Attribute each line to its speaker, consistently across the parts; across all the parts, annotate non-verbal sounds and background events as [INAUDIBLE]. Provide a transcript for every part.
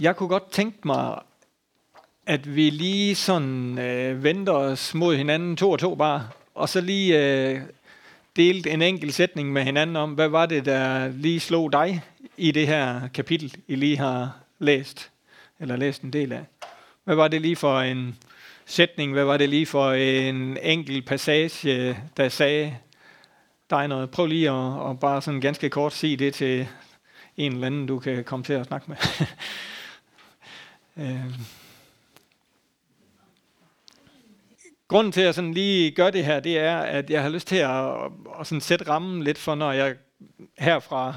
Speaker 1: Jeg kunne godt tænke mig, at vi lige sådan øh, venter os mod hinanden to og to bare, og så lige øh, delte en enkelt sætning med hinanden om, hvad var det, der lige slog dig i det her kapitel, I lige har læst, eller læst en del af. Hvad var det lige for en sætning, hvad var det lige for en enkelt passage, der sagde dig noget? Prøv lige at, at bare sådan ganske kort sige det til en eller anden, du kan komme til at snakke med. [LAUGHS] øh. Grunden til, at jeg sådan lige gør det her, det er, at jeg har lyst til at, at sådan sætte rammen lidt for, når jeg her fra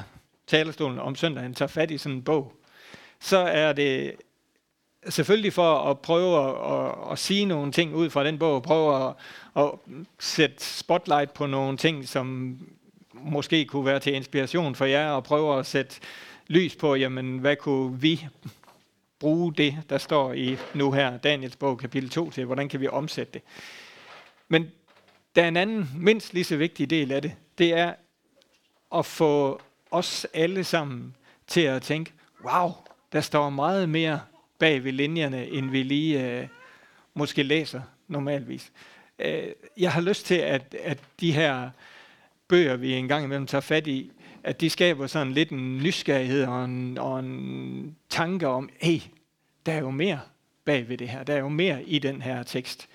Speaker 1: talerstolen om søndagen tager fat i sådan en bog, så er det selvfølgelig for at prøve at, at, at sige nogle ting ud fra den bog, prøve at, at sætte spotlight på nogle ting, som måske kunne være til inspiration for jer, og prøve at sætte lys på, jamen, hvad kunne vi bruge det, der står i nu her, Daniels bog, kapitel 2, til, hvordan kan vi omsætte det. Men der er en anden, mindst lige så vigtig del af det, det er at få os alle sammen til at tænke, wow, der står meget mere bag ved linjerne, end vi lige øh, måske læser normalvis. Øh, jeg har lyst til, at, at de her bøger, vi engang imellem tager fat i, at de skaber sådan lidt en nysgerrighed og en, og en tanke om, hey, der er jo mere bag ved det her. Der er jo mere i den her tekst.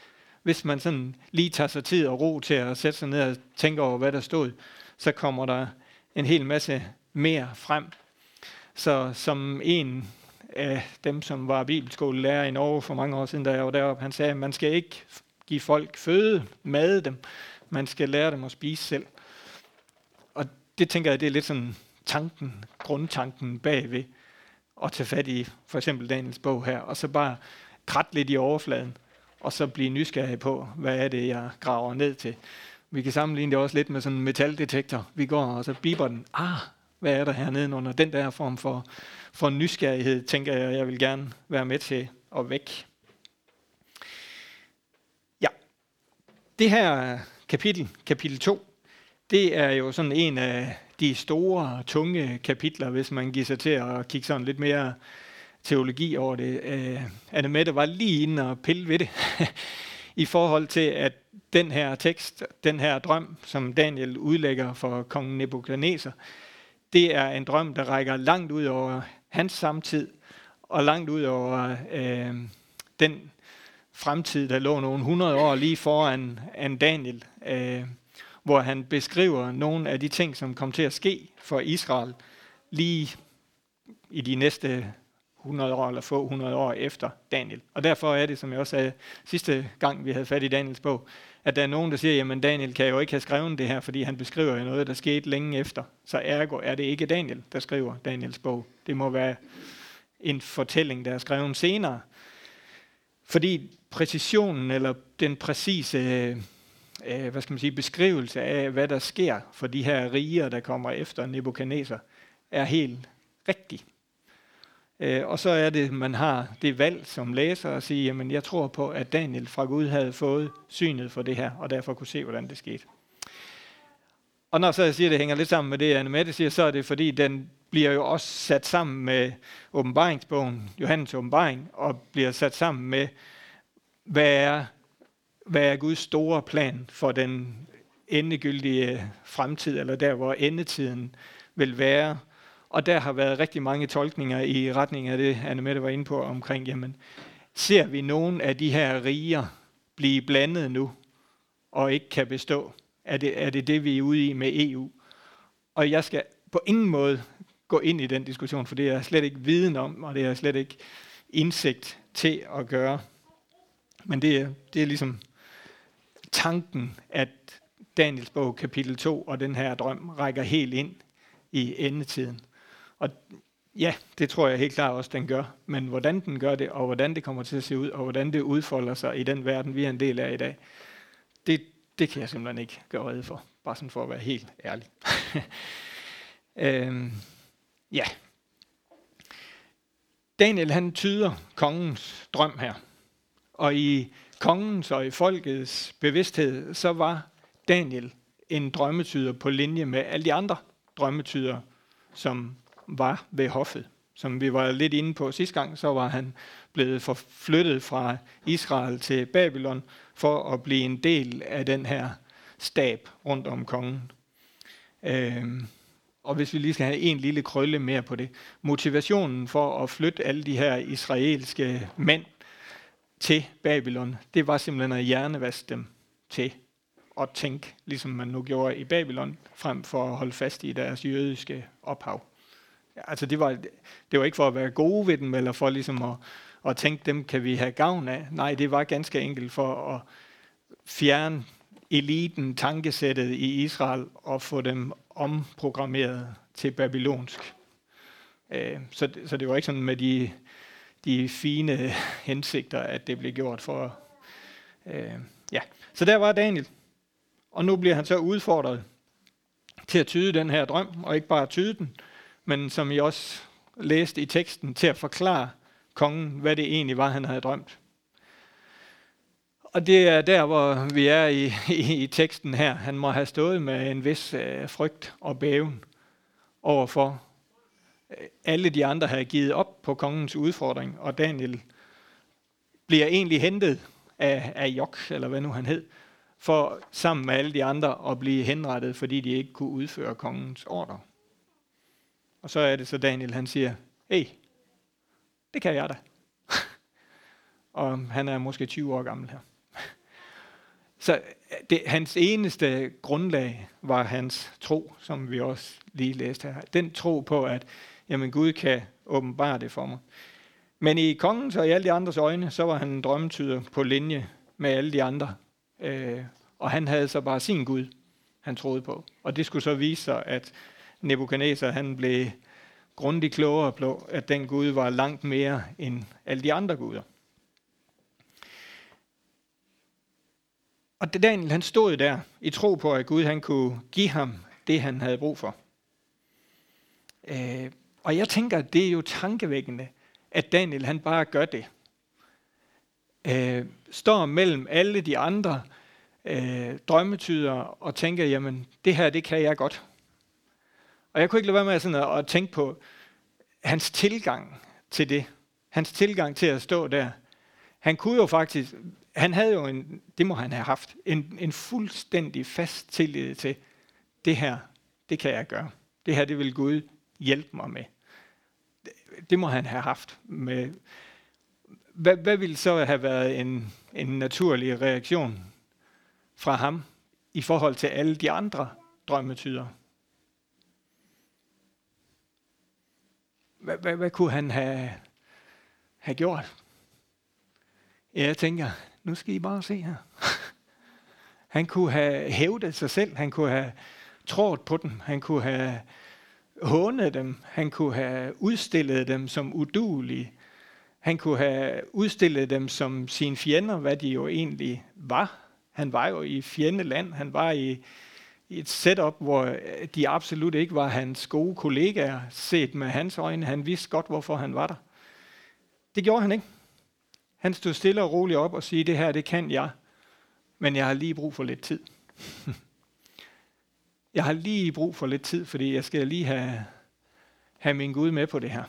Speaker 1: Hvis man sådan lige tager sig tid og ro til at sætte sig ned og tænke over, hvad der stod, så kommer der en hel masse mere frem. Så som en af dem, som var bibelskolelærer i Norge for mange år siden, da jeg var deroppe, han sagde, at man skal ikke give folk føde, mad dem, man skal lære dem at spise selv. Det tænker jeg, det er lidt sådan tanken, grundtanken bagved at tage fat i for eksempel Daniels bog her, og så bare kratte lidt i overfladen, og så blive nysgerrig på, hvad er det, jeg graver ned til. Vi kan sammenligne det også lidt med sådan en metaldetektor. Vi går, og så biber den. Ah, hvad er der hernede under den der form for, for nysgerrighed, tænker jeg, jeg vil gerne være med til at væk. Ja, det her kapitel, kapitel 2, det er jo sådan en af de store, tunge kapitler, hvis man giver sig til at kigge sådan lidt mere teologi over det. Uh, Anne Mette var lige inde og pille ved det, [LAUGHS] i forhold til, at den her tekst, den her drøm, som Daniel udlægger for kongen Nebuchadnezzar, det er en drøm, der rækker langt ud over hans samtid, og langt ud over øh, den fremtid, der lå nogle hundrede år lige foran en Daniel, øh, hvor han beskriver nogle af de ting, som kom til at ske for Israel lige i de næste 100 år eller få 100 år efter Daniel. Og derfor er det, som jeg også sagde sidste gang, vi havde fat i Daniels bog, at der er nogen, der siger, jamen Daniel kan jo ikke have skrevet det her, fordi han beskriver jo noget, der skete længe efter. Så ergo er det ikke Daniel, der skriver Daniels bog. Det må være en fortælling, der er skrevet senere. Fordi præcisionen, eller den præcise øh, øh, hvad skal man sige, beskrivelse af, hvad der sker for de her riger, der kommer efter Nebuchadnezzar, er helt rigtig. Øh, og så er det, man har det valg som læser at sige, jamen jeg tror på, at Daniel fra Gud havde fået synet for det her, og derfor kunne se, hvordan det skete. Og når så jeg siger, at det hænger lidt sammen med det, Anne Mette siger, så er det fordi, den bliver jo også sat sammen med åbenbaringsbogen, Johannes åbenbaring, og bliver sat sammen med, hvad er, hvad er Guds store plan for den endegyldige øh, fremtid, eller der, hvor endetiden vil være, og der har været rigtig mange tolkninger i retning af det, Anne Mette var inde på omkring, jamen, ser vi nogen af de her riger blive blandet nu, og ikke kan bestå? Er det, er det det, vi er ude i med EU? Og jeg skal på ingen måde gå ind i den diskussion, for det er jeg slet ikke viden om, og det er slet ikke indsigt til at gøre. Men det er, det er ligesom tanken, at Daniels bog kapitel 2 og den her drøm rækker helt ind i endetiden. Og ja, det tror jeg helt klart også, den gør. Men hvordan den gør det, og hvordan det kommer til at se ud, og hvordan det udfolder sig i den verden, vi er en del af i dag, det, det kan jeg simpelthen ikke gøre rede for. Bare sådan for at være helt ærlig. [LAUGHS] øhm, ja. Daniel han tyder kongens drøm her. Og i kongens og i folkets bevidsthed, så var Daniel en drømmetyder på linje med alle de andre drømmetyder, som var ved hoffet, Som vi var lidt inde på sidste gang, så var han blevet forflyttet fra Israel til Babylon for at blive en del af den her stab rundt om kongen. Øhm, og hvis vi lige skal have en lille krølle mere på det. Motivationen for at flytte alle de her israelske mænd til Babylon, det var simpelthen at hjernevaske dem til at tænke, ligesom man nu gjorde i Babylon, frem for at holde fast i deres jødiske ophav. Altså det var, det var ikke for at være gode ved dem, eller for ligesom at, at tænke, dem kan vi have gavn af. Nej, det var ganske enkelt for at fjerne eliten, tankesættet i Israel, og få dem omprogrammeret til babylonsk. Øh, så så, så det var ikke sådan med de, de fine hensigter, at det blev gjort for... Øh, ja, så der var Daniel. Og nu bliver han så udfordret til at tyde den her drøm, og ikke bare tyde den, men som I også læste i teksten, til at forklare kongen, hvad det egentlig var, han havde drømt. Og det er der, hvor vi er i, i, i teksten her. Han må have stået med en vis øh, frygt og bæven overfor alle de andre havde givet op på kongens udfordring, og Daniel bliver egentlig hentet af, af Jok, eller hvad nu han hed, for sammen med alle de andre at blive henrettet, fordi de ikke kunne udføre kongens ordre. Og så er det så Daniel, han siger, hey, det kan jeg da. [LAUGHS] og han er måske 20 år gammel her. [LAUGHS] Så øh, det, hans eneste grundlag var hans tro, som vi også lige læste her. Den tro på, at jamen, Gud kan åbenbare det for mig. Men i kongens og i alle de andres øjne, så var han en drømmetyder på linje med alle de andre. Øh, og han havde så bare sin Gud, han troede på. Og det skulle så vise sig, at Nebuchadnezzar han blev grundigt klogere på, at den Gud var langt mere end alle de andre guder. Og Daniel han stod der i tro på, at Gud han kunne give ham det, han havde brug for. Øh, og jeg tænker, at det er jo tankevækkende, at Daniel han bare gør det. Øh, står mellem alle de andre øh, drømmetyder og tænker, jamen det her, det kan jeg godt. Og jeg kunne ikke lade være med sådan at, at tænke på hans tilgang til det. Hans tilgang til at stå der. Han kunne jo faktisk, han havde jo en, det må han have haft, en, en fuldstændig fast tillid til, det her, det kan jeg gøre. Det her, det vil Gud hjælpe mig med. Det, må han have haft. Med, hvad, hvad ville så have været en, en naturlig reaktion fra ham i forhold til alle de andre drømmetyder? Hvad, hvad, hvad kunne han have, have gjort? Jeg tænker, nu skal I bare se her. Han kunne have hævdet sig selv, han kunne have trådt på dem, han kunne have hånet dem, han kunne have udstillet dem som udulige, han kunne have udstillet dem som sine fjender, hvad de jo egentlig var. Han var jo i fjendeland, han var i, i et setup, hvor øh, de absolut ikke var hans gode kollegaer, set med hans øjne. Han vidste godt, hvorfor han var der. Det gjorde han ikke. Han stod stille og roligt op og sagde, det her, det kan jeg, men jeg har lige brug for lidt tid. [LAUGHS] jeg har lige brug for lidt tid, fordi jeg skal lige have, have min Gud med på det her.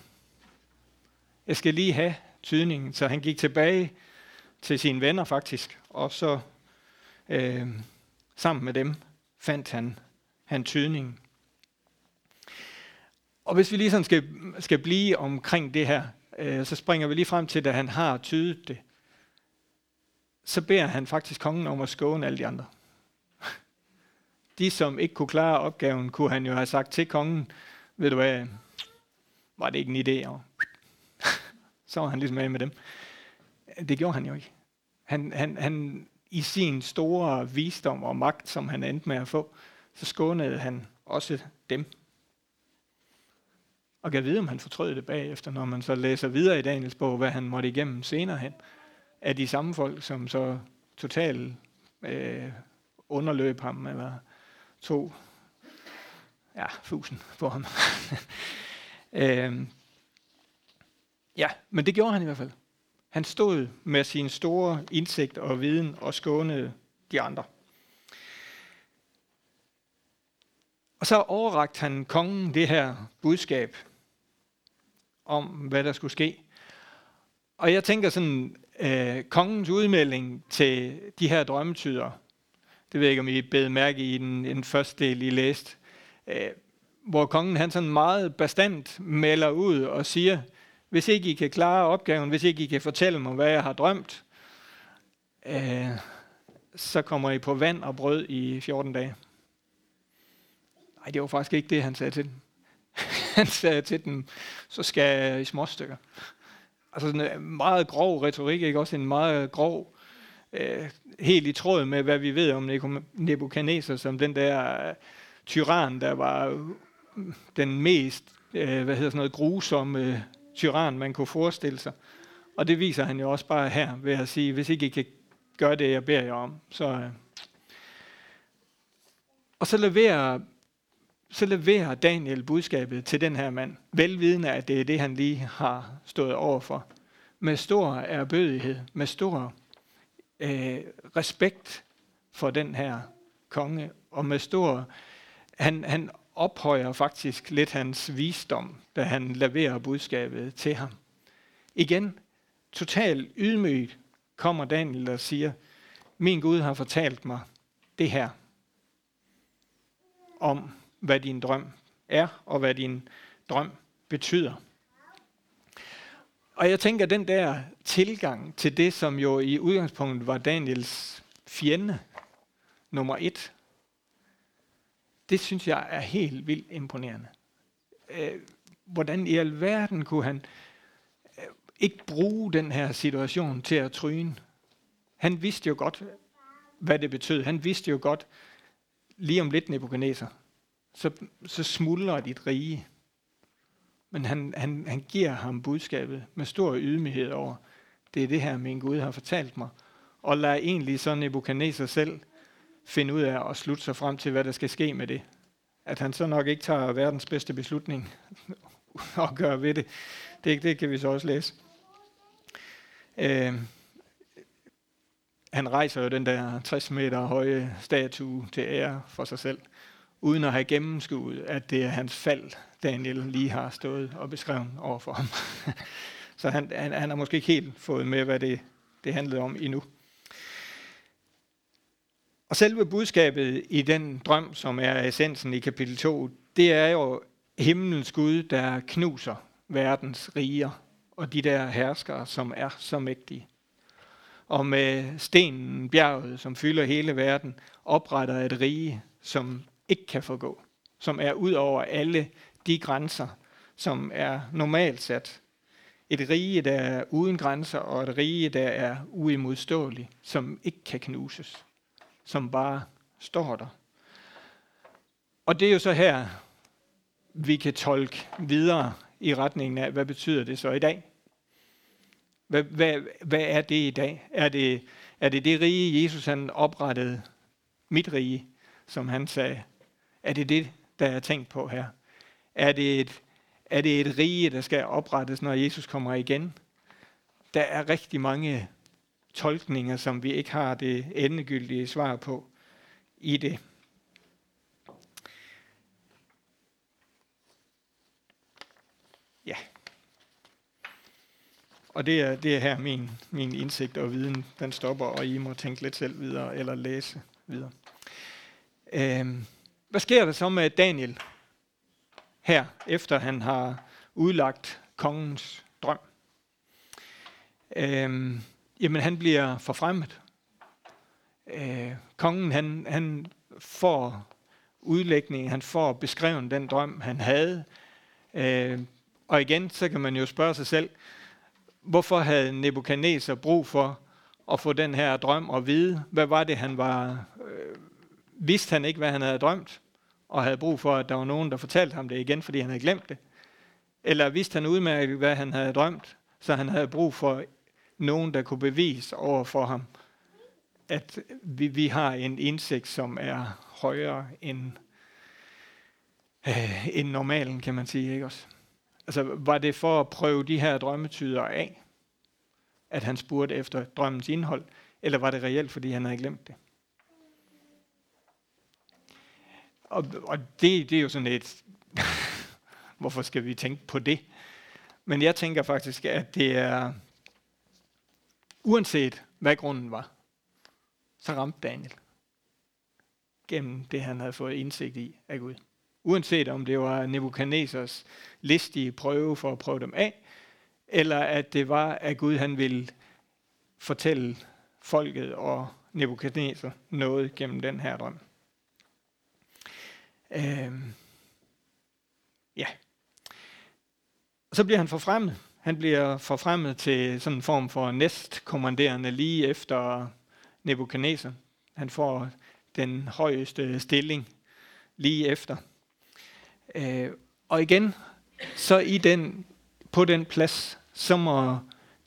Speaker 1: Jeg skal lige have tydningen, så han gik tilbage til sine venner faktisk, og så øh, sammen med dem fandt han, han tydningen. Og hvis vi lige sådan skal, skal blive omkring det her, øh, så springer vi lige frem til, da han har tydet det, så beder han faktisk kongen om at skåne alle de andre. De, som ikke kunne klare opgaven, kunne han jo have sagt til kongen, ved du hvad, var det ikke en idé? Og [LAUGHS] så var han ligesom af med dem. Det gjorde han jo ikke. Han, han, han, I sin store visdom og magt, som han endte med at få, så skånede han også dem. Og kan vide, om han fortrød det bagefter, når man så læser videre i Daniels bog, hvad han måtte igennem senere hen, af de samme folk, som så totalt øh, underløb ham, eller to ja, fusen på ham. [LAUGHS] øhm, ja, men det gjorde han i hvert fald. Han stod med sin store indsigt og viden og skånede de andre. Og så overrakte han kongen det her budskab om, hvad der skulle ske. Og jeg tænker sådan, øh, kongens udmelding til de her drømmetyder, det ved jeg ikke, om I bed mærke i den, den første del, I læste, øh, hvor kongen han sådan meget bestandt melder ud og siger, hvis ikke I kan klare opgaven, hvis ikke I kan fortælle mig, hvad jeg har drømt, øh, så kommer I på vand og brød i 14 dage. Nej, det var faktisk ikke det, han sagde til dem. [LAUGHS] han sagde til dem, så skal i små stykker. Altså sådan en meget grov retorik, ikke? Også en meget grov, øh, helt i tråd med, hvad vi ved om Nebuchadnezzar, som den der øh, tyran, der var øh, den mest, øh, hvad hedder sådan noget, grusomme øh, tyran, man kunne forestille sig. Og det viser han jo også bare her ved at sige, hvis ikke I kan gøre det, jeg beder jer om, så... Øh. Og så leverer, så leverer Daniel budskabet til den her mand, velvidende, at det er det, han lige har stået overfor. Med stor erbødighed, med stor øh, respekt for den her konge, og med stor... Han, han ophøjer faktisk lidt hans visdom, da han leverer budskabet til ham. Igen, totalt ydmygt kommer Daniel og siger, min Gud har fortalt mig det her om, hvad din drøm er, og hvad din drøm betyder. Og jeg tænker, at den der tilgang til det, som jo i udgangspunktet var Daniels fjende, nummer et, det synes jeg er helt vildt imponerende. Øh, hvordan i alverden kunne han øh, ikke bruge den her situation til at tryne? Han vidste jo godt, hvad det betød. Han vidste jo godt, lige om lidt Nebuchadnezzar, så, så smuldrer dit rige. Men han, han, han giver ham budskabet med stor ydmyghed over, det er det her, min Gud har fortalt mig. Og lad egentlig så Nebuchadnezzar selv finde ud af at slutte sig frem til, hvad der skal ske med det. At han så nok ikke tager verdens bedste beslutning [LAUGHS] og gør ved det, det, det kan vi så også læse. Øh, han rejser jo den der 60 meter høje statue til ære for sig selv, uden at have gennemskuet, at det er hans fald, Daniel lige har stået og beskrevet over for ham. [LAUGHS] så han, han, han har måske ikke helt fået med, hvad det, det handlede om endnu. Og selve budskabet i den drøm, som er essensen i kapitel 2, det er jo himlens Gud, der knuser verdens riger og de der herskere, som er så mægtige. Og med stenen, bjerget, som fylder hele verden, opretter et rige, som ikke kan forgå. Som er ud over alle de grænser, som er normalt sat. Et rige, der er uden grænser, og et rige, der er uimodståeligt, som ikke kan knuses som bare står der. Og det er jo så her, vi kan tolke videre i retningen af, hvad betyder det så i dag? Hvad, hvad, hvad er det i dag? Er det, er det det rige, Jesus han oprettede, mit rige, som han sagde? Er det det, der er tænkt på her? Er det et, er det et rige, der skal oprettes, når Jesus kommer igen? Der er rigtig mange tolkninger, som vi ikke har det endegyldige svar på i det. Ja. Og det er, det er her min, min indsigt og viden, den stopper, og I må tænke lidt selv videre, eller læse videre. Øhm, hvad sker der så med Daniel her, efter han har udlagt kongens drøm? Øhm, jamen han bliver forfremmet. Øh, kongen han, han får udlægningen, han får beskrevet den drøm, han havde. Øh, og igen, så kan man jo spørge sig selv, hvorfor havde Nebuchadnezzar brug for at få den her drøm og vide, hvad var det, han var... Øh, vidste han ikke, hvad han havde drømt, og havde brug for, at der var nogen, der fortalte ham det igen, fordi han havde glemt det? Eller vidste han udmærket, hvad han havde drømt, så han havde brug for nogen, der kunne bevise over for ham, at vi, vi har en indsigt, som er højere end, øh, end normalen, kan man sige. Ikke også? Altså, var det for at prøve de her drømmetyder af, at han spurgte efter drømmens indhold, eller var det reelt, fordi han havde glemt det? Og, og det, det er jo sådan et, [LAUGHS] hvorfor skal vi tænke på det? Men jeg tænker faktisk, at det er, uanset hvad grunden var, så ramte Daniel gennem det, han havde fået indsigt i af Gud. Uanset om det var Nebuchadnezzars listige prøve for at prøve dem af, eller at det var, at Gud han ville fortælle folket og Nebuchadnezzar noget gennem den her drøm. Øh, ja. Og så bliver han forfremmet. Han bliver forfremmet til sådan en form for næstkommanderende lige efter Nebuchadnezzar. Han får den højeste stilling lige efter. Øh, og igen, så i den, på den plads, så må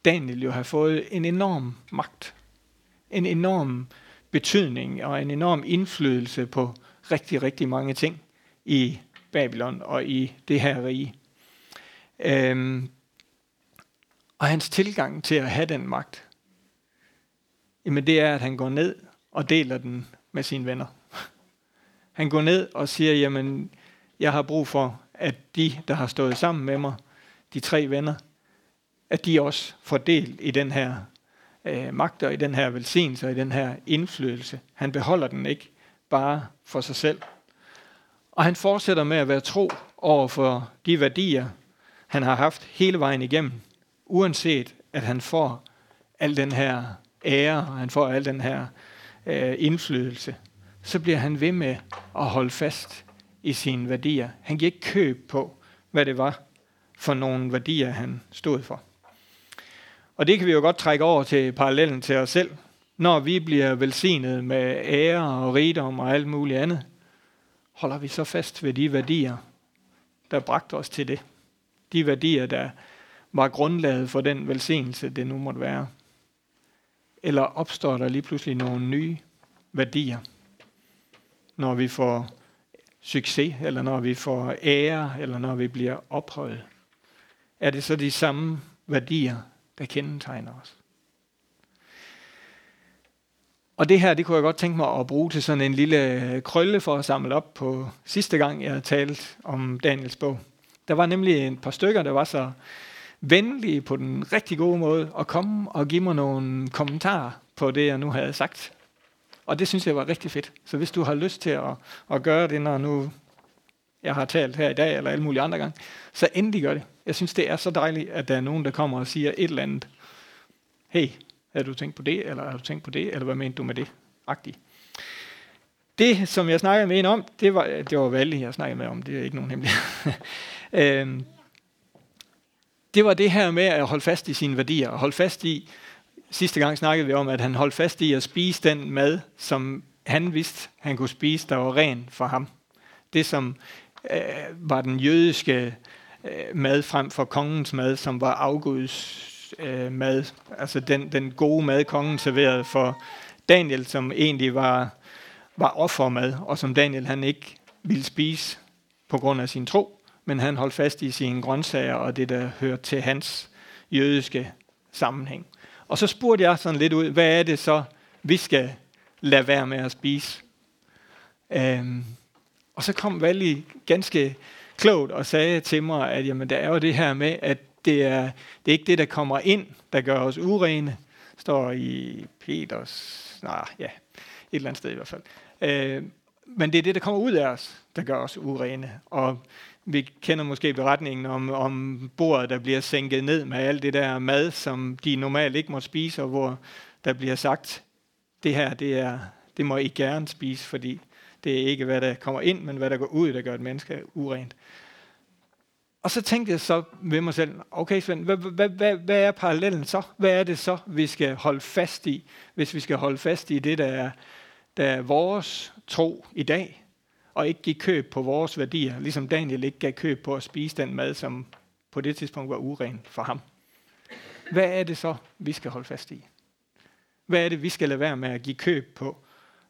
Speaker 1: Daniel jo have fået en enorm magt. En enorm betydning og en enorm indflydelse på rigtig, rigtig mange ting i Babylon og i det her rige. Øhm, og hans tilgang til at have den magt, jamen det er, at han går ned og deler den med sine venner. [LAUGHS] Han går ned og siger, jamen, jeg har brug for, at de, der har stået sammen med mig, de tre venner, at de også får del i den her øh, magt og i den her velsignelse og i den her indflydelse. Han beholder den ikke bare for sig selv. Og han fortsætter med at være tro over for de værdier, han har haft hele vejen igennem, uanset at han får al den her ære, og han får al den her øh, indflydelse, så bliver han ved med at holde fast i sine værdier. Han giver ikke køb på, hvad det var for nogle værdier, han stod for. Og det kan vi jo godt trække over til parallellen til os selv. Når vi bliver velsignet med ære og rigdom og alt muligt andet, holder vi så fast ved de værdier, der bragte os til det. De værdier, der var grundlaget for den velsignelse, det nu måtte være. Eller opstår der lige pludselig nogle nye værdier, når vi får succes, eller når vi får ære, eller når vi bliver ophøjet? Er det så de samme værdier, der kendetegner os? Og det her, det kunne jeg godt tænke mig at bruge til sådan en lille øh, krølle for at samle op på sidste gang, jeg talte om Daniels bog. Der var nemlig et par stykker, der var så venlige på den rigtig gode måde at komme og give mig nogle kommentarer på det, jeg nu havde sagt. Og det synes jeg var rigtig fedt. Så hvis du har lyst til at, at gøre det, når nu jeg har talt her i dag, eller alle mulige andre gange, så endelig gør det. Jeg synes, det er så dejligt, at der er nogen, der kommer og siger et eller andet. Hey, har du tænkt på det, eller har du tænkt på det, eller hvad mente du med det? Agtigt. Det, som jeg snakkede med en om, det var, det var Valle, jeg snakkede med om. Det er ikke nogen hemmelighed. [LAUGHS] øhm, det var det her med at holde fast i sine værdier, og holde fast i, sidste gang snakkede vi om, at han holdt fast i at spise den mad, som han vidste, han kunne spise, der var ren for ham. Det, som øh, var den jødiske øh, mad frem for kongens mad, som var afguds øh, mad. Altså den, den gode mad, kongen serverede for Daniel, som egentlig var, var offermad, og som Daniel han ikke ville spise på grund af sin tro men han holdt fast i sine grøntsager og det, der hørte til hans jødiske sammenhæng. Og så spurgte jeg sådan lidt ud, hvad er det så, vi skal lade være med at spise? Øhm, og så kom Valli ganske klogt og sagde til mig, at jamen, der er jo det her med, at det er, det er ikke det, der kommer ind, der gør os urene. Står i Peters, nej, ja, et eller andet sted i hvert fald. Øh, men det er det, der kommer ud af os, der gør os urene. Og vi kender måske beretningen om, om bordet, der bliver sænket ned med alt det der mad, som de normalt ikke må spise, og hvor der bliver sagt, det her, det, er, det må I gerne spise, fordi det er ikke, hvad der kommer ind, men hvad der går ud, der gør et menneske urent. Og så tænkte jeg så ved mig selv, okay Svend, hvad, hvad, hvad, hvad er parallellen så? Hvad er det så, vi skal holde fast i, hvis vi skal holde fast i det, der er, der er vores tro i dag? og ikke give køb på vores værdier, ligesom Daniel ikke gav køb på at spise den mad, som på det tidspunkt var uren for ham. Hvad er det så, vi skal holde fast i? Hvad er det, vi skal lade være med at give køb på,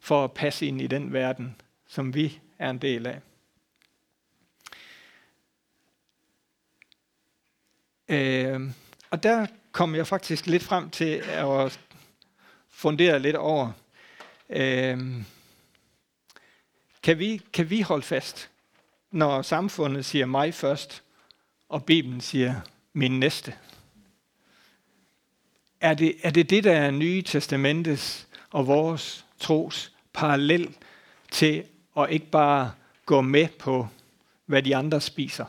Speaker 1: for at passe ind i den verden, som vi er en del af? Øh, og der kom jeg faktisk lidt frem til at fundere lidt over, øh, kan vi, kan vi holde fast, når samfundet siger mig først, og Bibelen siger min næste? Er det, er det det, der er Nye Testamentets og vores tros parallel til at ikke bare gå med på, hvad de andre spiser?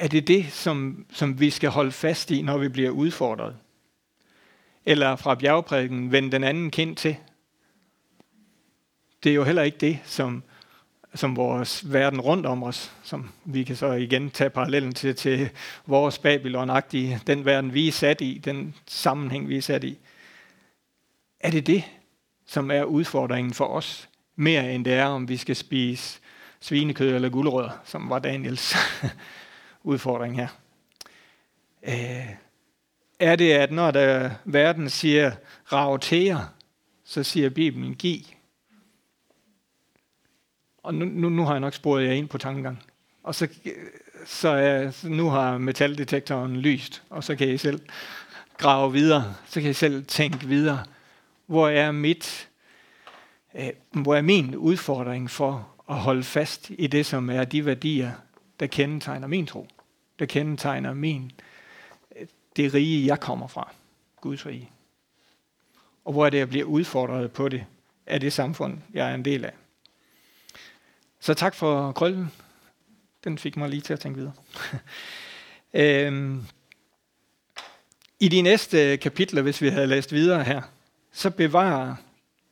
Speaker 1: Er det det, som, som vi skal holde fast i, når vi bliver udfordret? Eller fra bjergprædiken, vend den anden kind til? Det er jo heller ikke det, som, som vores verden rundt om os, som vi kan så igen tage parallellen til, til vores babylon den verden vi er sat i, den sammenhæng vi er sat i. Er det det, som er udfordringen for os, mere end det er, om vi skal spise svinekød eller gulerødder, som var Daniels udfordring her. Øh, er det, at når der verden siger rautere, så siger Bibelen giv. Og nu, nu, nu har jeg nok sporet jer ind på tankegang. Og så, så, er, så nu har metaldetektoren lyst, og så kan I selv grave videre. Så kan I selv tænke videre. Hvor er mit, øh, hvor er min udfordring for at holde fast i det, som er de værdier, der kendetegner min tro? Der kendetegner min, øh, det rige, jeg kommer fra. Guds rige. Og hvor er det, jeg bliver udfordret på det af det samfund, jeg er en del af. Så tak for krøllen. Den fik mig lige til at tænke videre. [LAUGHS] øhm, I de næste kapitler, hvis vi havde læst videre her, så bevarer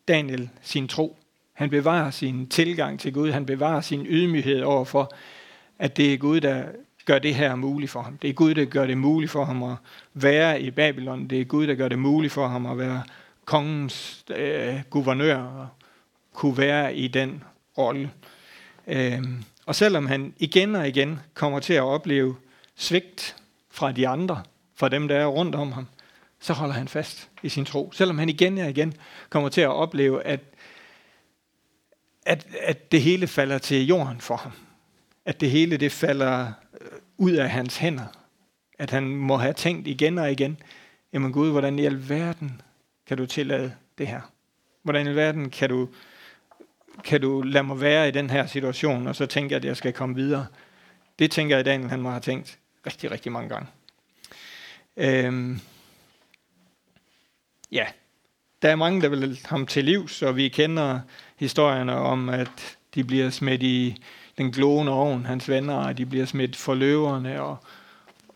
Speaker 1: Daniel sin tro. Han bevarer sin tilgang til Gud. Han bevarer sin ydmyghed overfor, at det er Gud, der gør det her muligt for ham. Det er Gud, der gør det muligt for ham at være i Babylon. Det er Gud, der gør det muligt for ham at være kongens øh, guvernør og kunne være i den rolle. Øhm, og selvom han igen og igen kommer til at opleve svigt fra de andre, fra dem, der er rundt om ham, så holder han fast i sin tro. Selvom han igen og igen kommer til at opleve, at, at, at det hele falder til jorden for ham. At det hele det falder øh, ud af hans hænder. At han må have tænkt igen og igen, jamen Gud, hvordan i alverden kan du tillade det her? Hvordan i alverden kan du kan du lade mig være i den her situation, og så tænker jeg, at jeg skal komme videre. Det tænker jeg, Daniel han må have tænkt rigtig, rigtig mange gange. Øhm, ja, der er mange, der vil ham til livs, og vi kender historierne om, at de bliver smidt i den glående ovn, hans venner, og de bliver smidt for løverne, og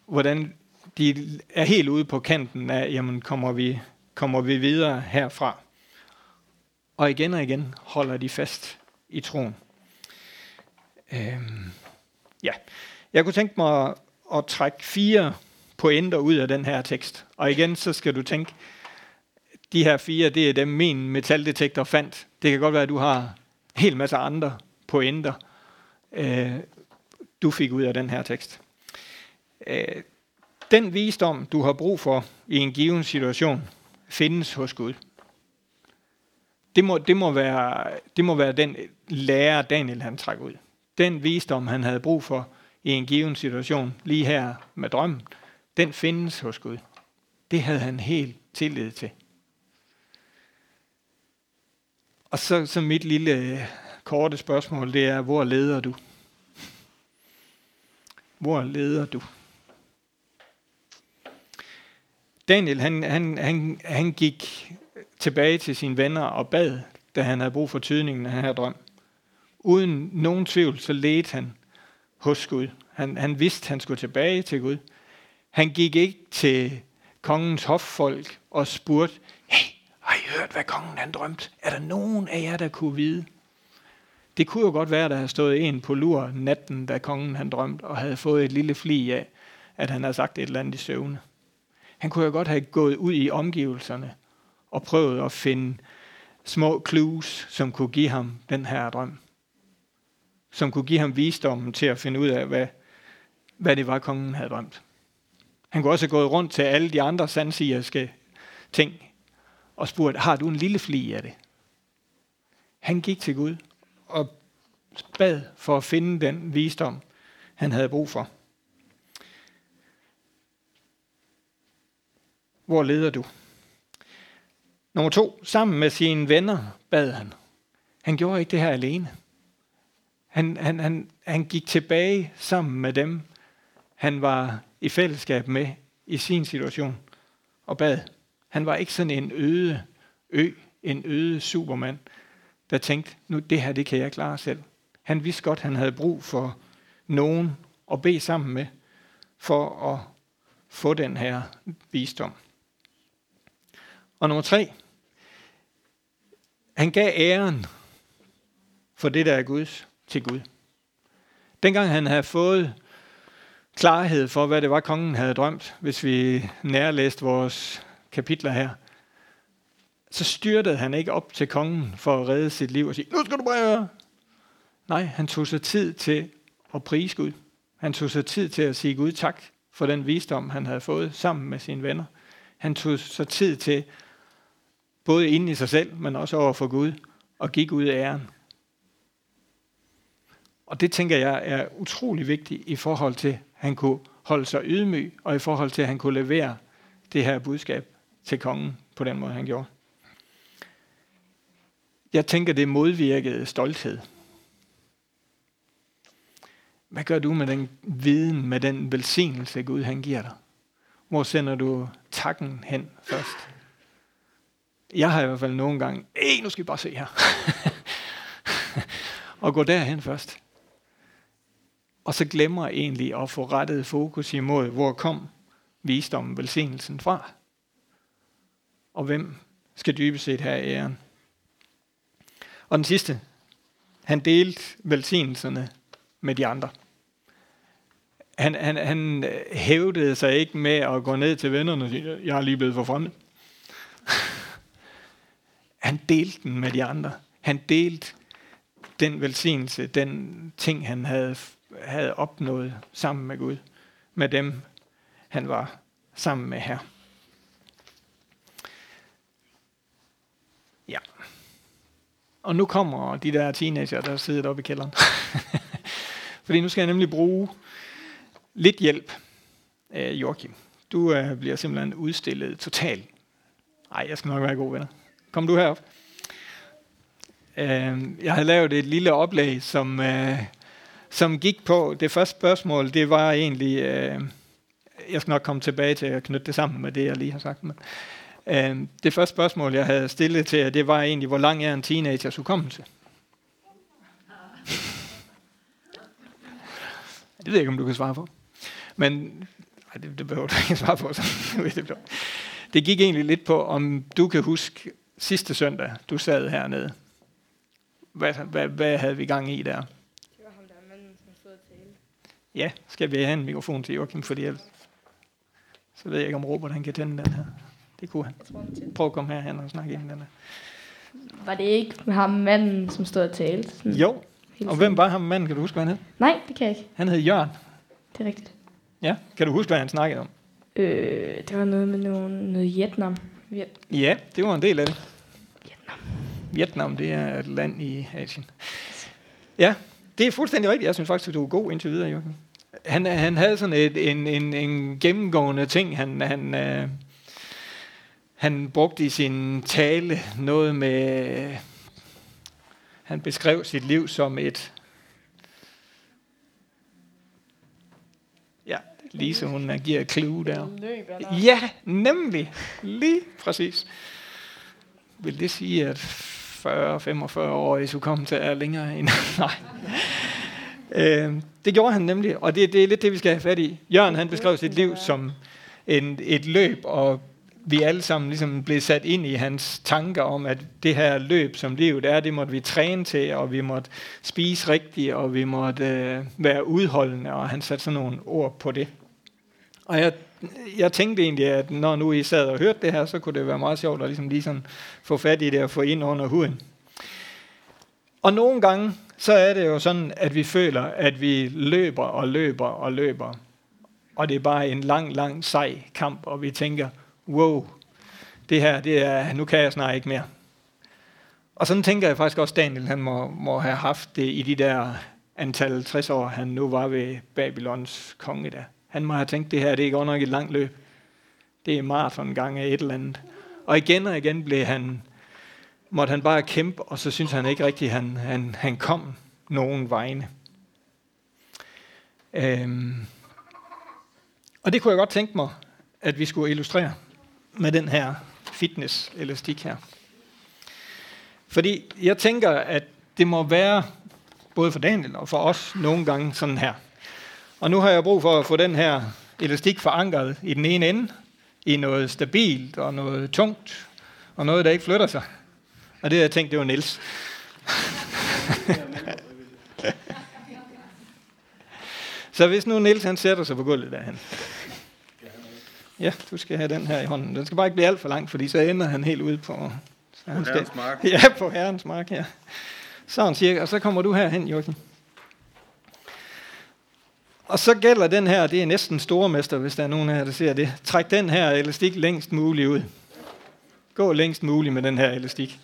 Speaker 1: hvordan de er helt ude på kanten af, jamen kommer vi, kommer vi videre herfra. Og igen og igen holder de fast i troen. Øhm, ja. Jeg kunne tænke mig at, at trække fire pointer ud af den her tekst. Og igen, så skal du tænke, de her fire, det er dem, min metaldetektor fandt. Det kan godt være, at du har en hel masse andre pointer, øh, du fik ud af den her tekst. Øh, den visdom, du har brug for i en given situation, findes hos Gud det må, det, må være, det må være den lærer, Daniel han trak ud. Den visdom, han havde brug for i en given situation, lige her med drømmen, den findes hos Gud. Det havde han helt tillid til. Og så, så mit lille korte spørgsmål, det er, hvor leder du? Hvor leder du? Daniel, han, han, han, han gik tilbage til sine venner og bad, da han havde brug for tydningen af den her drøm. Uden nogen tvivl, så ledte han hos Gud. Han, han vidste, han skulle tilbage til Gud. Han gik ikke til kongens hoffolk og spurgte, hey, har I hørt, hvad kongen han drømte? Er der nogen af jer, der kunne vide? Det kunne jo godt være, at der havde stået en på lur natten, da kongen han drømte, og havde fået et lille fli af, at han havde sagt et eller andet i søvne. Han kunne jo godt have gået ud i omgivelserne og prøvet at finde små clues, som kunne give ham den her drøm. Som kunne give ham visdommen til at finde ud af, hvad, hvad det var, kongen havde drømt. Han kunne også have gået rundt til alle de andre sandsigerske ting og spurgt, har du en lille fli af det? Han gik til Gud og bad for at finde den visdom, han havde brug for. Hvor leder du? Nummer to, sammen med sine venner bad han. Han gjorde ikke det her alene. Han, han, han, han gik tilbage sammen med dem, han var i fællesskab med i sin situation og bad. Han var ikke sådan en øde ø, en øde supermand, der tænkte, nu det her, det kan jeg klare selv. Han vidste godt, han havde brug for nogen at bede sammen med, for at få den her visdom. Og nummer tre, han gav æren for det, der er Guds, til Gud. Dengang han havde fået klarhed for, hvad det var, kongen havde drømt, hvis vi nærlæste vores kapitler her, så styrtede han ikke op til kongen for at redde sit liv og sige, nu skal du bare høre. Nej, han tog sig tid til at prise Gud. Han tog sig tid til at sige Gud tak for den visdom, han havde fået sammen med sine venner. Han tog sig tid til, både inden i sig selv, men også over for Gud, og gik ud af æren. Og det tænker jeg er utrolig vigtigt i forhold til, at han kunne holde sig ydmyg, og i forhold til, at han kunne levere det her budskab til kongen på den måde, han gjorde. Jeg tænker, det modvirkede stolthed. Hvad gør du med den viden, med den velsignelse, Gud han giver dig? Hvor sender du takken hen først? Jeg har i hvert fald nogle gange, Ej, nu skal vi bare se her. [LAUGHS] og gå derhen først. Og så glemmer jeg egentlig at få rettet fokus imod, hvor kom visdommen, velsignelsen fra? Og hvem skal dybest set have æren? Og den sidste, han delte velsignelserne med de andre. Han, han, han øh, hævdede sig ikke med at gå ned til vennerne og sige, jeg er lige blevet forfremmet. [LAUGHS] han delte den med de andre. Han delte den velsignelse, den ting, han havde, havde opnået sammen med Gud, med dem, han var sammen med her. Ja. Og nu kommer de der teenager, der sidder oppe i kælderen. [LAUGHS] Fordi nu skal jeg nemlig bruge lidt hjælp af Joachim. Du øh, bliver simpelthen udstillet totalt. Nej, jeg skal nok være god venner. Kom du herop. Øh, jeg har lavet et lille oplæg, som, øh, som gik på, det første spørgsmål, det var egentlig, Øh, jeg skal nok komme tilbage til at knytte det sammen med det, jeg lige har sagt, men uh, det første spørgsmål, jeg havde stillet til jer, det var egentlig, hvor lang er en teenagers hukommelse? [LAUGHS] Det ved jeg ikke, om du kan svare på. Men nej, det, det behøver du ikke svare på. Så. [LAUGHS] det gik egentlig lidt på, om du kan huske sidste søndag, du sad hernede. Hvad, hvad, hvad havde vi gang i der? Det var ham, der manden, som stod og talte. Ja, skal vi have en mikrofon til Joachim, fordi ellers, så ved jeg ikke, om Robert han kan tænde den her. Det kunne han. Prøv at komme herhen og snakke ind i den her.
Speaker 2: Var det ikke ham manden, som stod og talte?
Speaker 1: Sådan jo, og hvem var ham manden? Kan du huske, hvad han hed?
Speaker 2: Nej, det kan jeg ikke.
Speaker 1: Han hed Jørgen.
Speaker 2: Det er rigtigt.
Speaker 1: Ja, kan du huske, hvad han snakkede om?
Speaker 2: Øh, det var noget med noget, noget Vietnam.
Speaker 1: Viet. Ja, det var en del af det. Vietnam. Vietnam, det er et land i Asien. Ja, det er fuldstændig rigtigt. Jeg synes faktisk, at du er god indtil videre, Jørgen. Han, han havde sådan et, en, en, en gennemgående ting, han, han, øh, han brugte i sin tale noget med... Han beskrev sit liv som et Lise, hun giver et clue der. Ja, nemlig. Lige præcis. Vil det sige, at 40-45 år i til er længere end... [LAUGHS] Nej. Øh, det gjorde han nemlig, og det, det er lidt det, vi skal have fat i. Jørgen han beskrev sit liv som en, et løb, og vi alle sammen ligesom blev sat ind i hans tanker om, at det her løb, som livet er, det måtte vi træne til, og vi måtte spise rigtigt, og vi måtte øh, være udholdende, og han satte sådan nogle ord på det. Og jeg, jeg tænkte egentlig, at når nu I sad og hørte det her, så kunne det være meget sjovt at ligesom lige sådan få fat i det og få ind under huden. Og nogle gange, så er det jo sådan, at vi føler, at vi løber og løber og løber. Og det er bare en lang, lang, sej kamp, og vi tænker, wow, det her, det er, nu kan jeg snart ikke mere. Og sådan tænker jeg faktisk også, Daniel han må, må have haft det i de der antal 60 år, han nu var ved Babylons konge der. Han må have tænkt, det her det er godt nok et langt løb. Det er maraton gang af et eller andet. Og igen og igen blev han, måtte han bare kæmpe, og så synes han ikke rigtigt, han, han, han kom nogen vegne. Øhm. Og det kunne jeg godt tænke mig, at vi skulle illustrere med den her fitness-elastik her. Fordi jeg tænker, at det må være, både for Daniel og for os, nogle gange sådan her. Og nu har jeg brug for at få den her elastik forankret i den ene ende, i noget stabilt og noget tungt, og noget, der ikke flytter sig. Og det, jeg tænkte, det var Niels. [LAUGHS] Så hvis nu Niels han sætter sig på gulvet derhen. Ja, du skal have den her i hånden. Den skal bare ikke blive alt for lang, fordi så ender han helt ude på... Så
Speaker 3: På
Speaker 1: han skal,
Speaker 3: herrens mark. [LAUGHS]
Speaker 1: Ja, på herrens mark, ja. Sådan cirka. Og så kommer du herhen, Joachim. Og så gælder den her, det er næsten stormester, hvis der er nogen jer, der ser det. Træk den her elastik længst muligt ud. Gå længst muligt med den her elastik.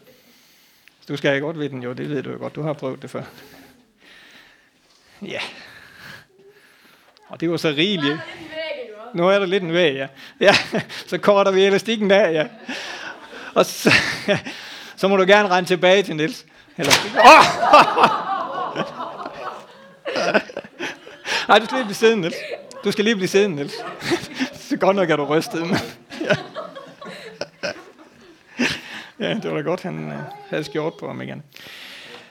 Speaker 1: Du skal have godt ved den, jo, det ved du jo godt. Du har prøvet det før. Ja. Og det var så rigeligt. Nu er der lidt en væg, ja. Ja, så korter vi elastikken af, ja. Og så, så må du gerne rende tilbage til Niels. Eller, oh! Nej, du skal lige blive siddende, Niels. Du skal lige blive siddende, Niels. Så godt nok er du rystet. Men, ja. ja, det var da godt, han øh, havde skjort på ham igen.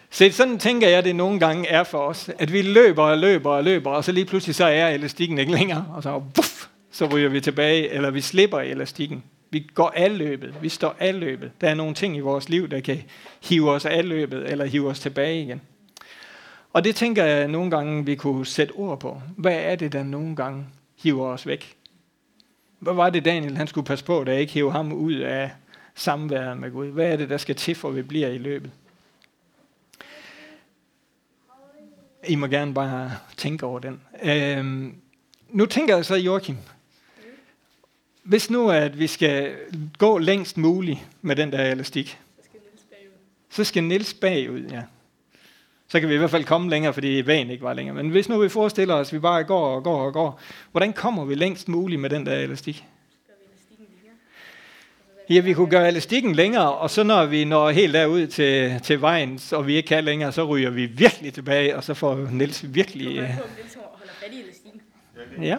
Speaker 1: Så sådan tænker jeg, det nogle gange er for os, at vi løber og løber og løber, og så lige pludselig så er elastikken ikke længere, og så, buff, så ryger vi tilbage, eller vi slipper elastikken. Vi går af løbet, vi står af løbet. Der er nogle ting i vores liv, der kan hive os af løbet, eller hive os tilbage igen. Og det tænker jeg nogle gange, vi kunne sætte ord på. Hvad er det, der nogle gange hiver os væk? Hvad var det, Daniel han skulle passe på, da ikke hiver ham ud af samværet med Gud? Hvad er det, der skal til, for vi bliver i løbet? I må gerne bare tænke over den. Øhm, nu tænker jeg så, Joachim, hvis nu at vi skal gå længst muligt med den der elastik, så skal Nils bagud, ja. Så kan vi i hvert fald komme længere, fordi vejen ikke var længere. Men hvis nu vi forestiller os, at vi bare går og går og går, hvordan kommer vi længst muligt med den der elastik? Ja, vi kunne gøre elastikken længere, og så når vi når helt derud til, til vejen, og vi ikke kan længere, så ryger vi virkelig tilbage, og så får Niels virkelig...
Speaker 2: Du
Speaker 1: øh,
Speaker 2: kan på, Niels holder fat i elastikken.
Speaker 1: Ja,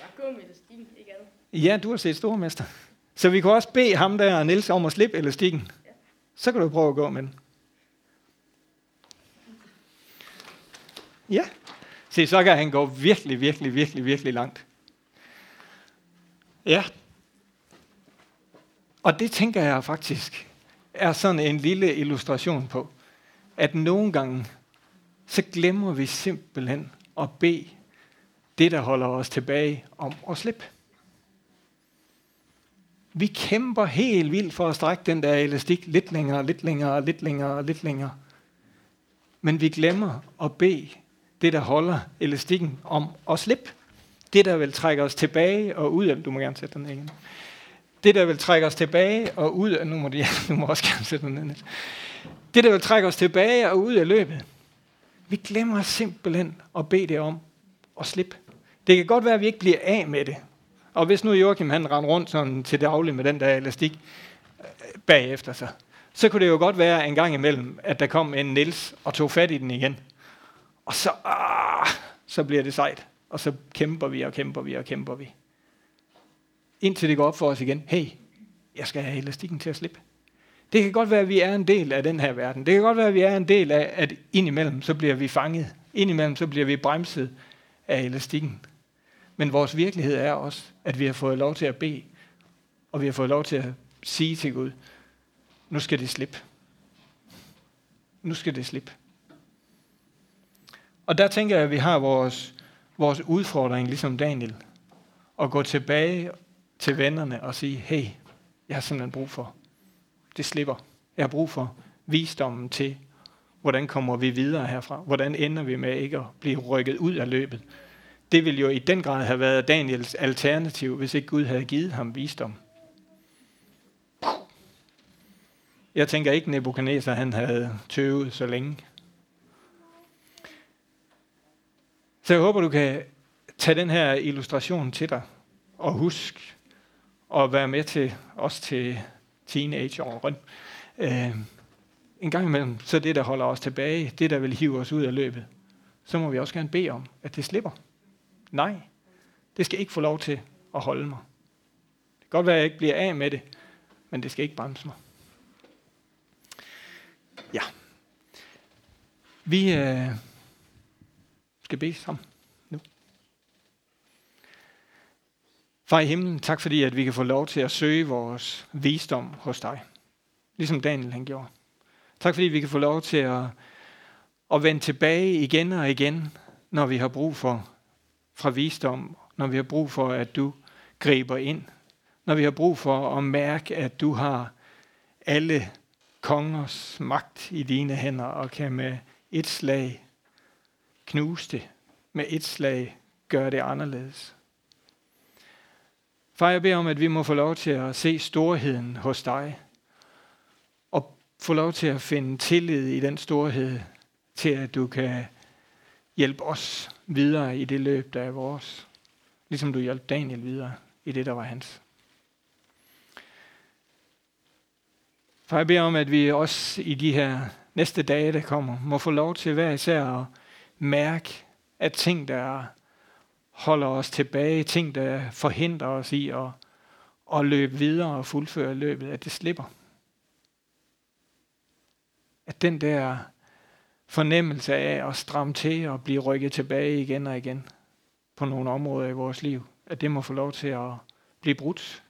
Speaker 2: Bare gå med elastikken, ikke andet
Speaker 1: ja, du har set stormester. Så vi kunne også bede ham der, Niels, om at slippe elastikken. Så kan du prøve at gå med den. Ja. Se, så kan han gå virkelig, virkelig, virkelig, virkelig langt. Ja. Og det tænker jeg faktisk er sådan en lille illustration på, at nogle gange, så glemmer vi simpelthen at bede det, der holder os tilbage, om at slippe. Vi kæmper helt vildt for at strække den der elastik lidt længere, lidt længere, lidt længere, lidt længere. Men vi glemmer at bede det, der holder elastikken om at slippe. Det, der vil trække os tilbage og ud af... Du må gerne sætte den ned igen. Det, der vil trække os tilbage og ud af... Nu må, de, [LAUGHS] du må også gerne sætte den ned. Niels. Det, der vil trække os tilbage og ud af løbet. Vi glemmer simpelthen at bede det om at slippe. Det kan godt være, at vi ikke bliver af med det. Og hvis nu Joachim han rendte rundt sådan til daglig med den der elastik øh, bagefter sig, så kunne det jo godt være en gang imellem, at der kom en Nils og tog fat i den igen. Og så, ah, så bliver det sejt. Og så kæmper vi og kæmper vi og kæmper vi. Indtil det går op for os igen. Hey, jeg skal have elastikken til at slippe. Det kan godt være, at vi er en del af den her verden. Det kan godt være, at vi er en del af, at indimellem så bliver vi fanget. Indimellem så bliver vi bremset af elastikken. Men vores virkelighed er også, at vi har fået lov til at bede, og vi har fået lov til at sige til Gud, nu skal det slippe. Nu skal det slippe. Og der tænker jeg, at vi har vores, vores udfordring, ligesom Daniel, at gå tilbage til vennerne og sige, hey, jeg har simpelthen brug for, det slipper. Jeg har brug for visdommen til, hvordan kommer vi videre herfra? Hvordan ender vi med ikke at blive rykket ud af løbet? Det ville jo i den grad have været Daniels alternativ, hvis ikke Gud havde givet ham visdom. Jeg tænker ikke, Nebuchadnezzar han havde tøvet så længe. Så jeg håber, du kan tage den her illustration til dig, og husk at være med til, også til teenageåren. Øh, en gang imellem, så det, der holder os tilbage, det, der vil hive os ud af løbet, så må vi også gerne bede om, at det slipper. Nej, Det skal ikke få lov til at holde mig. Det kan godt være, at jeg ikke bliver af med det, men det skal ikke bremse mig. Ja. Vi øh, skal bede sammen nu. Far i himlen, tak fordi, at vi kan få lov til at søge vores visdom hos dig. Ligesom Daniel han gjorde. Tak fordi vi kan få lov til at, at vende tilbage igen og igen, når vi har brug for fra visdom, når vi har brug for, at du griber ind, når vi har brug for at mærke, at du har alle kongers magt i dine hænder og kan med et slag knuse det, med et slag gøre det anderledes. Far, jeg beder om, at vi må få lov til at se storheden hos dig, og få lov til at finde tillid i den storhed, til at du kan hjælpe os videre i det løb, der er vores. Ligesom du hjalp Daniel videre i det, der var hans. For jeg beder om, at vi også i de her næste dage, der kommer, må få lov til hver især at mærke, at ting, der holder os tilbage, ting, der forhindrer os i at, at løbe videre og fuldføre løbet, at det slipper. At den der fornemmelse af at stramme til og blive rykket tilbage igen og igen på nogle områder i vores liv, at det må få lov til at blive brudt.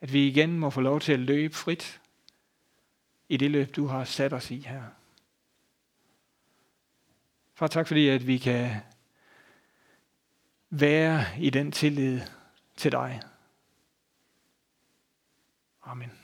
Speaker 1: At vi igen må få lov til at løbe frit i det løb, du har sat os i her. Far, tak fordi, at vi kan være i den tillid til dig. Amen.